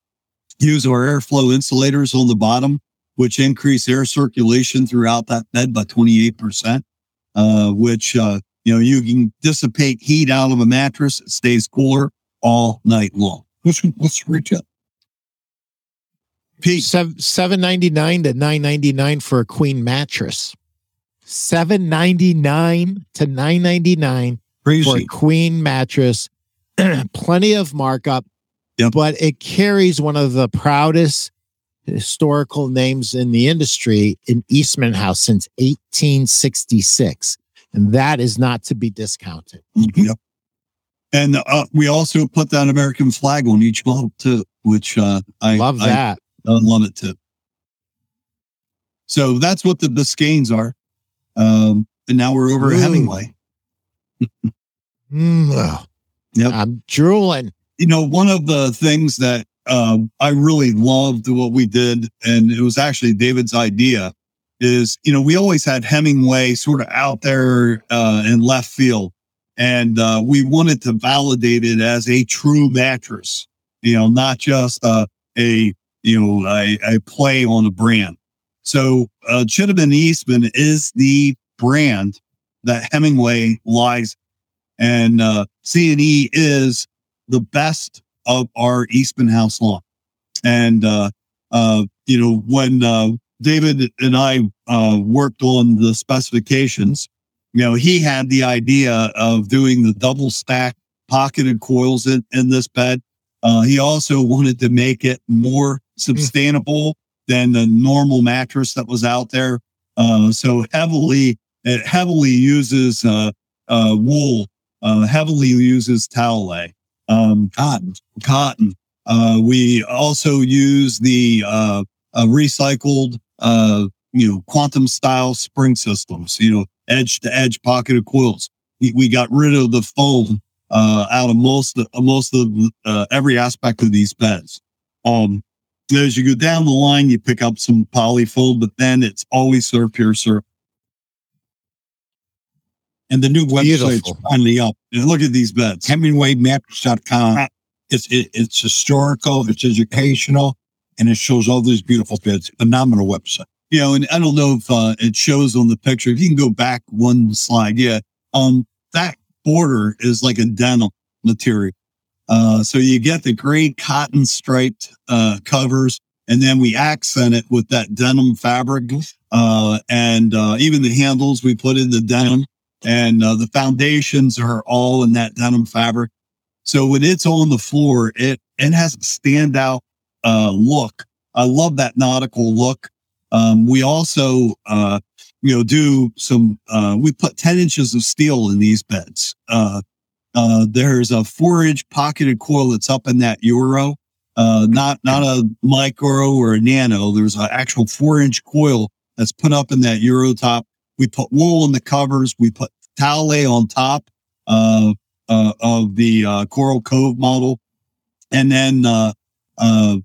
use our airflow insulators on the bottom, which increase air circulation throughout that bed by twenty eight percent. Uh, which uh, you know you can dissipate heat out of a mattress; it stays cooler all night long. What's what's retail? Pete, Seven ninety nine to nine ninety nine for a queen mattress. Seven ninety nine to nine ninety nine for a queen mattress. Plenty of markup. Yep. but it carries one of the proudest historical names in the industry in Eastman House since 1866. And that is not to be discounted. Yep. And uh, we also put that American flag on each bottle too, which uh, I Love I, that. uh, love it too. So that's what the Biscaynes are. Um, and now we're over at Ooh. Hemingway. Mm. Yep. I'm drooling. You know, one of the things that um, I really loved what we did, and it was actually David's idea, is you know we always had Hemingway sort of out there uh, in left field, and uh, we wanted to validate it as a true mattress. You know, not just uh, a you know a, a play on a brand. So uh, Chittenden Eastman is the brand that Hemingway lies, and uh, C and E is the best of our Eastman House lawn. And, uh, uh, you know, when, uh, David and I, uh, worked on the specifications, you know, he had the idea of doing the double stack pocketed coils in, in this bed. Uh, he also wanted to make it more sustainable than the normal mattress that was out there. Uh, so heavily, it heavily uses, uh, uh, wool, uh, heavily uses towel um, cotton, cotton. Uh, we also use the uh, recycled, uh, you know, quantum style spring systems. You know, edge to edge pocketed coils. We, we got rid of the foam uh, out of most of, most of uh, every aspect of these beds. Um, as you go down the line, you pick up some polyfoam, but then it's always surf surf. And the new website's Beautiful. finally up. And look at these beds. HemingwayMattress.com. It's it, it's historical, it's educational, and it shows all these beautiful beds. Phenomenal website. you know, and I don't know if uh, it shows on the picture. If you can go back one slide, yeah. Um, that border is like a denim material. Uh, so you get the gray cotton striped uh, covers, and then we accent it with that denim fabric. Uh, and uh, even the handles we put in the denim, and uh, the foundations are all in that denim fabric. So when it's on the floor, it it has a standout uh, look. I love that nautical look. Um, we also, uh, you know, do some, uh, we put 10 inches of steel in these beds. Uh, uh, there's a four inch pocketed coil that's up in that Euro, not, not a micro or a nano. There's an actual four inch coil that's put up in that Euro top. We put wool in the covers. We put towel on top, uh, uh, of the, uh, Coral Cove model. And then, uh, uh,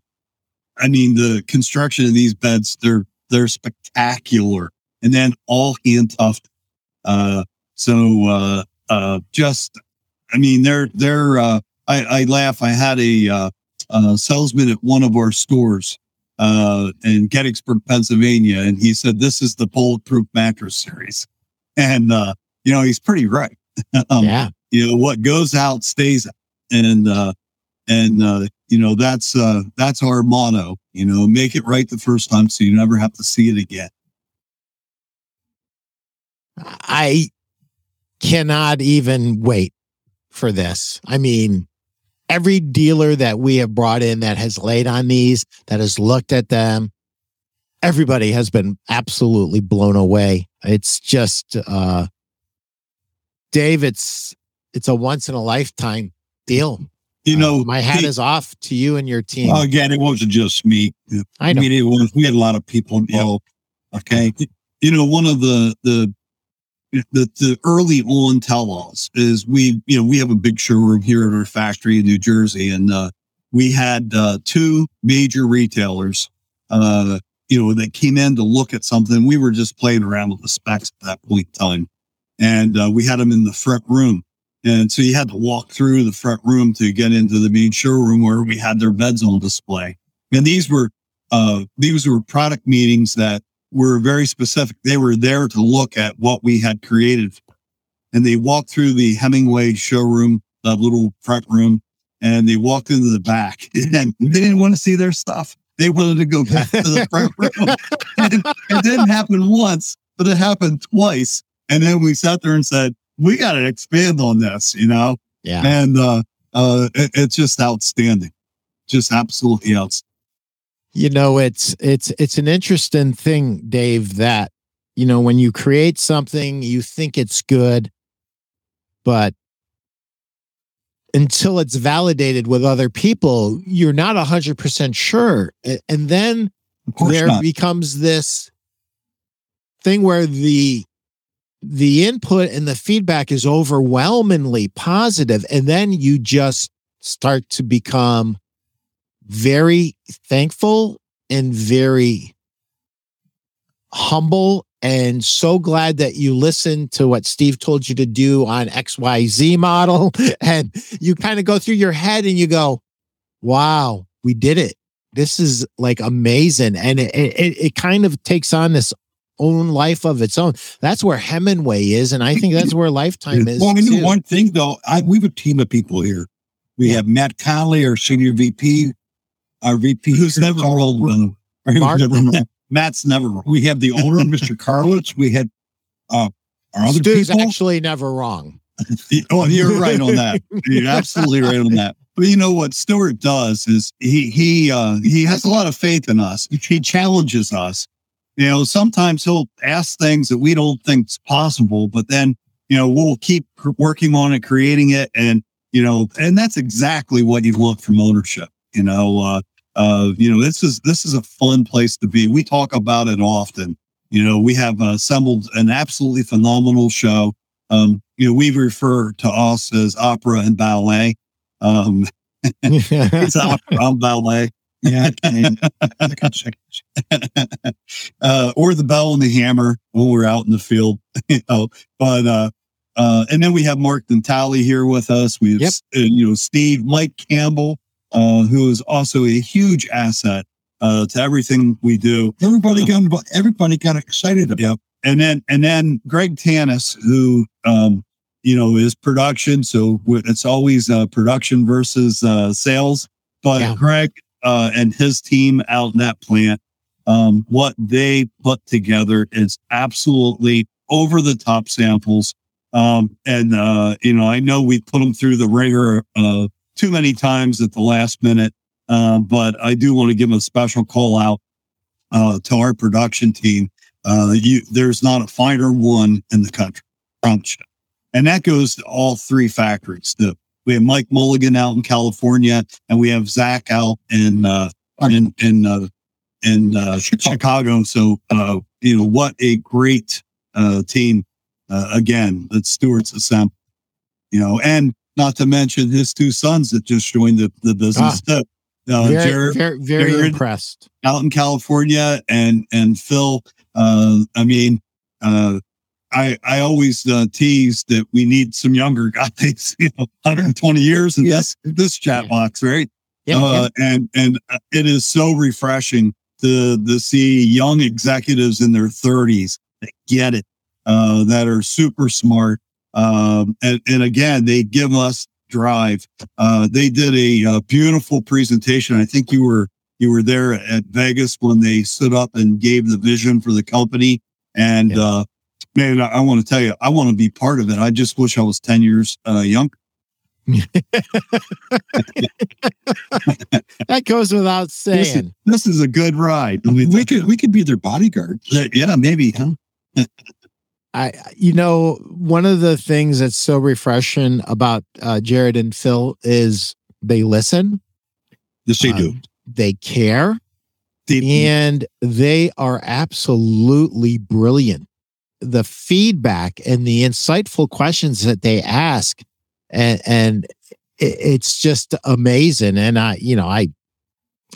I mean, the construction of these beds, they're, they're spectacular. And then all hand tufted. Uh, so, just, I mean, they're, they're, I, I laugh. I had a, salesman at one of our stores, uh, in Gettysburg, Pennsylvania. And he said, this is the bulletproof mattress series. And, uh, you know, he's pretty right. um, yeah. you know what goes out stays out. and uh and uh you know that's uh that's our motto you know make it right the first time so you never have to see it again I cannot even wait for this. I mean, every dealer that we have brought in that has laid on these, that has looked at them, everybody has been absolutely blown away. It's just, uh, Dave, it's, it's a once in a lifetime deal. you Uh, know my hat he- is off to you and your team. Well, again, it wasn't just me. I I mean, it was, we had a lot of people involved. Okay. you know one of the the the, the early on tell-alls is we you know we have a big showroom here at our factory in new jersey and uh we had uh two major retailers uh you know that came in to look at something. We were just playing around with the specs at that point in time. And uh, we had them in the front room. And so you had to walk through the front room to get into the main showroom where we had their beds on display. And these were uh these were product meetings that were very specific. They were there to look at what we had created. And they walked through the Hemingway showroom, that little front room, and they walked into the back. And they didn't want to see their stuff. They wanted to go back to the front room. and it didn't happen once, but it happened twice. And then we sat there and said, we got to expand on this, you know? yeah. And uh, uh, it- it's just outstanding. just absolutely else. You know, it's it's it's an interesting thing, Dave, that you know, when you create something, you think it's good, but until it's validated with other people, you're not 100% sure. And then there not. becomes this thing where the the input and the feedback is overwhelmingly positive and then you just start to become very thankful and very humble and so glad that you listened to what Steve told you to do on XYZ model. And you kind of go through your head and you go, wow, we did it. This is like amazing. And it, it, it kind of takes on this own life of its own. That's where Hemingway is. And I think that's where Lifetime is. Well, I know one thing though. I, we have a team of people here. We have Matt Conley, our senior VP, our VP, who's never rolled. Mark, Matt's never. We have the owner, Mr. Carlitz. We had uh, our other Stu's people. actually never wrong. oh, you're right on that. You're absolutely right on that. But you know what Stuart does is he he uh, he has a lot of faith in us. He challenges us. You know, sometimes he'll ask things that we don't think's possible, but then you know we'll keep working on it, creating it, and you know, and that's exactly what you look from ownership. You know, uh, uh, you know, this is this is a fun place to be. We talk about it often. You know, we have assembled an absolutely phenomenal show. Um, you know, we refer to us as opera and ballet. Um, it's opera and ballet. Yeah, uh, or the bell and the hammer when we're out in the field. You know, but uh, uh, and then we have Mark and Dentali here with us. We have, yep. uh, you know, Steve, Mike Campbell, uh, who is also a huge asset uh, to everything we do. Everybody got everybody got excited about. Yeah. And then and then Greg Tanis, who um, you know is production, so it's always uh, production versus uh, sales. But yeah. Greg uh, and his team out in that plant, um, what they put together is absolutely over the top samples. Um, and uh, you know, I know we put them through the ringer uh, too many times at the last minute. Uh, but I do want to give a special call out uh, to our production team. Uh, you, there's not a finer one in the country, promise you. And that goes to all three factories. The, we have Mike Mulligan out in California, and we have Zach out in uh, in in uh, in uh, Chicago. So you know what a great team again that Stuart's assembled. You know, and not to mention his two sons that just joined the, the business. Ah, uh, very, Jared, very, very Jared impressed. Out in California and and Phil. Uh, I mean, uh, I I always uh, tease that we need some younger guys. You know, 120 years in yes. this this chat box, right? Yeah, uh, yeah. And and uh, it is so refreshing to to see young executives in their 30s that get it, uh, that are super smart, um, and, and again, they give us drive. Uh, they did a, a, beautiful presentation. I think you were you were there at Vegas when they stood up and gave the vision for the company. And yeah. uh, man, I, I want to tell you, I want to be part of it. I just wish I was ten years uh, younger. that goes without saying. This is, this is, a good ride. I mean, we could we could be their bodyguard. Yeah, maybe, huh? I, you know, one of the things that's so refreshing about uh, Jared and Phil is they listen. Yes, they uh, do. They care. and they are absolutely brilliant. The feedback and the insightful questions that they ask, and, and it's just amazing. And I, you know, I,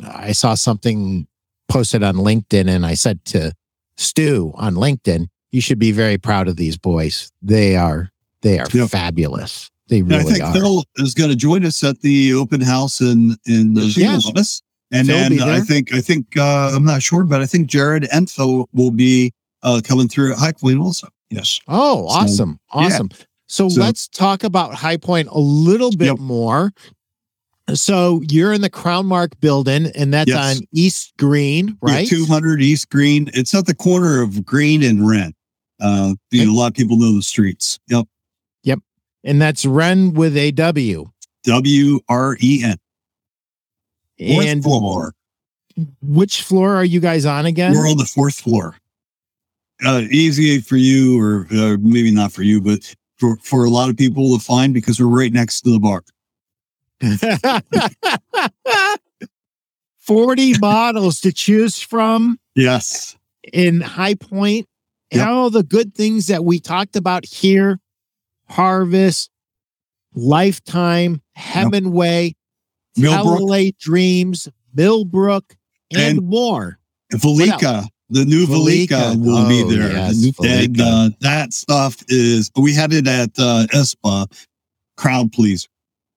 I saw something posted on LinkedIn, and I said to Stu on LinkedIn, you should be very proud of these boys. They are they are yep. fabulous. They really I think are. Phil is going to join us at the open house in in the yes. And Phil then I think I think uh, I'm not sure, but I think Jared and Phil will be uh, coming through at High Point also. Yes. Oh, awesome, so, awesome. Yeah. So, so, let's talk about High Point a little bit yep. more. So you're in the Crown Mark building, and that's yes. on East Green, right? Yeah, 200 East Green. It's at the corner of Green and Wren. Uh, you know, a lot of people know the streets. Yep. Yep. And that's Wren with a W. W R E N. Fourth and floor. which floor are you guys on again? We're on the fourth floor. Uh, easy for you, or uh, maybe not for you, but for, for a lot of people to find because we're right next to the bar. 40 models to choose from Yes. in High Point and all the good things that we talked about here Harvest, Lifetime, Hemingway, Millbrook LA Dreams, Millbrook, and, And- more. Velika, the new Valika, will be Oh, there. yes, The new- and uh, that stuff is, we had it at uh, ISPA, crowd pleaser.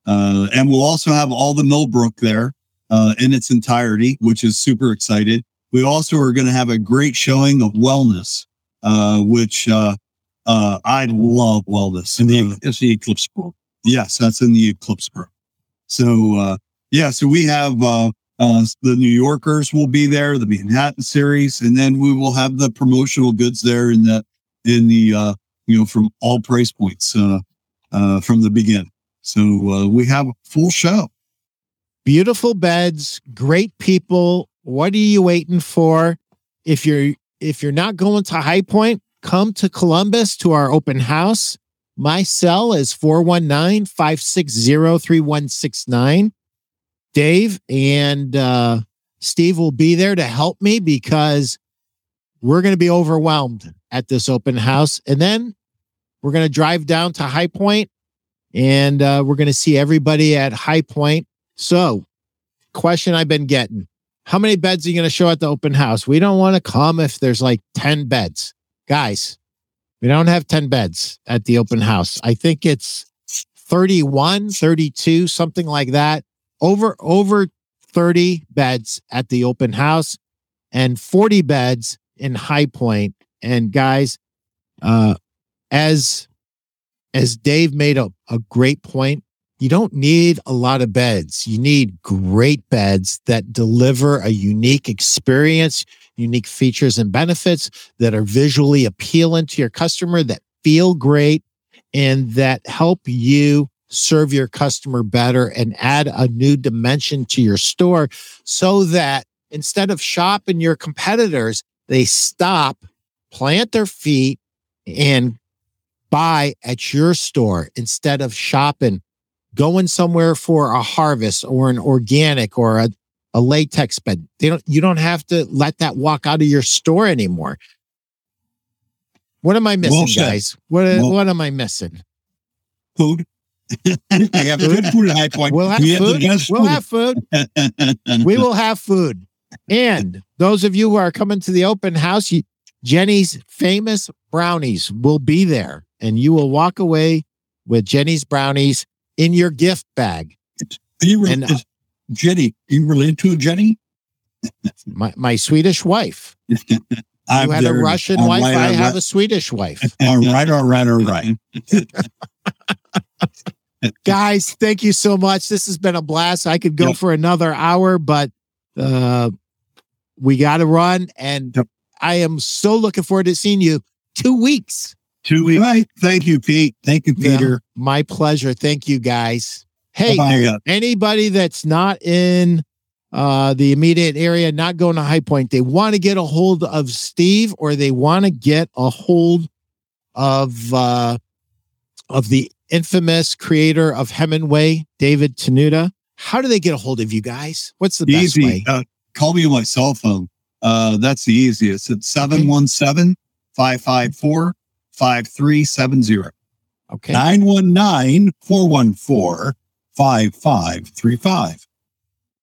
Uh, and we'll also have all the Millbrook there uh, in its entirety, which is super excited. We also are going to have a great showing of wellness, uh, which uh, uh, I love wellness. And the, it's the Eclipse Pro. Yes, that's in the Eclipse Pro. So uh yeah, so we have uh uh the New Yorkers will be there, the Manhattan series, and then we will have the promotional goods there in the in the uh you know from all price points uh uh from the beginning. So uh we have a full show. Beautiful beds, great people. What are you waiting for? If you're if you're not going to High Point, come to Columbus to our open house. My cell is 419-560-3169. Dave and uh, Steve will be there to help me because we're going to be overwhelmed at this open house. And then we're going to drive down to High Point and uh, we're going to see everybody at High Point. So, question I've been getting How many beds are you going to show at the open house? We don't want to come if there's like 10 beds. Guys, we don't have 10 beds at the open house. I think it's 31, 32, something like that. Over over 30 beds at the open house and 40 beds in High Point. And guys, uh as as Dave made a, a great point, you don't need a lot of beds. You need great beds that deliver a unique experience, unique features and benefits that are visually appealing to your customer, that feel great, and that help you serve your customer better and add a new dimension to your store so that instead of shopping your competitors, they stop, plant their feet, and buy at your store instead of shopping, going somewhere for a harvest or an organic or a, a latex bed. They don't you don't have to let that walk out of your store anymore. What am I missing, Well guys? What Well- what am I missing? Food. I have good food at High Point. We'll have we food. best We'll food. have food. we will have food. And those of you who are coming to the open house, you, Jenny's famous brownies will be there, and you will walk away with Jenny's brownies in your gift bag. Are you re- and- is Jenny, are you related to Jenny? My my Swedish wife. I'm You had a there. Russian All wife. right, I have right. a Swedish wife. All right, all right, all right. Guys, thank you so much. This has been a blast. I could go Yep. for another hour, but uh, we got to run. And Yep. I am so looking forward to seeing you two weeks. Two weeks. Right. Thank you, Pete. Thank you, Yeah. Peter. My pleasure. Thank you, guys. Hey, Bye-bye. anybody that's not in uh, the immediate area, not going to High Point, they want to get a hold of Steve or they want to get a hold of uh, of the infamous creator of Hemingway, David Tenuta. How do they get a hold of you guys? What's the best Easy. way? Uh, call me on my cell phone. Uh, that's the easiest. It's 717 554 5370. Okay. 919 414 5535.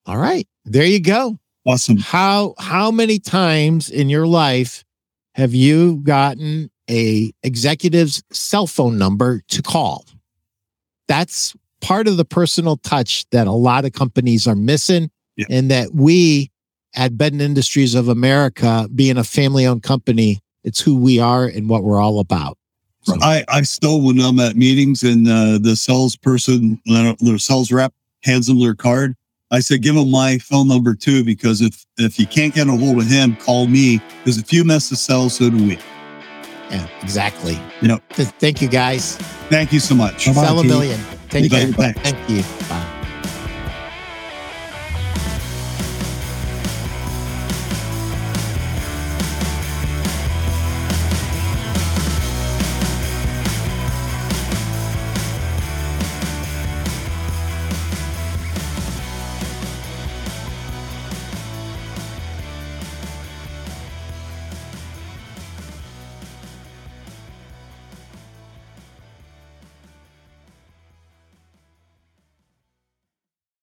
All right. There you go. Awesome. How how many times in your life have you gotten a executive's cell phone number to call? That's part of the personal touch that a lot of companies are missing Yeah. and that we at Bed Industries of America being a family-owned company, it's who we are and what we're all about. So, I, I still, when I'm at meetings and uh, the salesperson, uh, the sales rep hands them their card, I said, give them my phone number too, because if, if you can't get a hold of him, call me. Because if you mess the sell, so do we. yeah, exactly. Yep. Th- Thank you guys. Thank you so much. Bye-bye. Sell a Keith. million. Take care. Bye-bye. Thank you. Bye.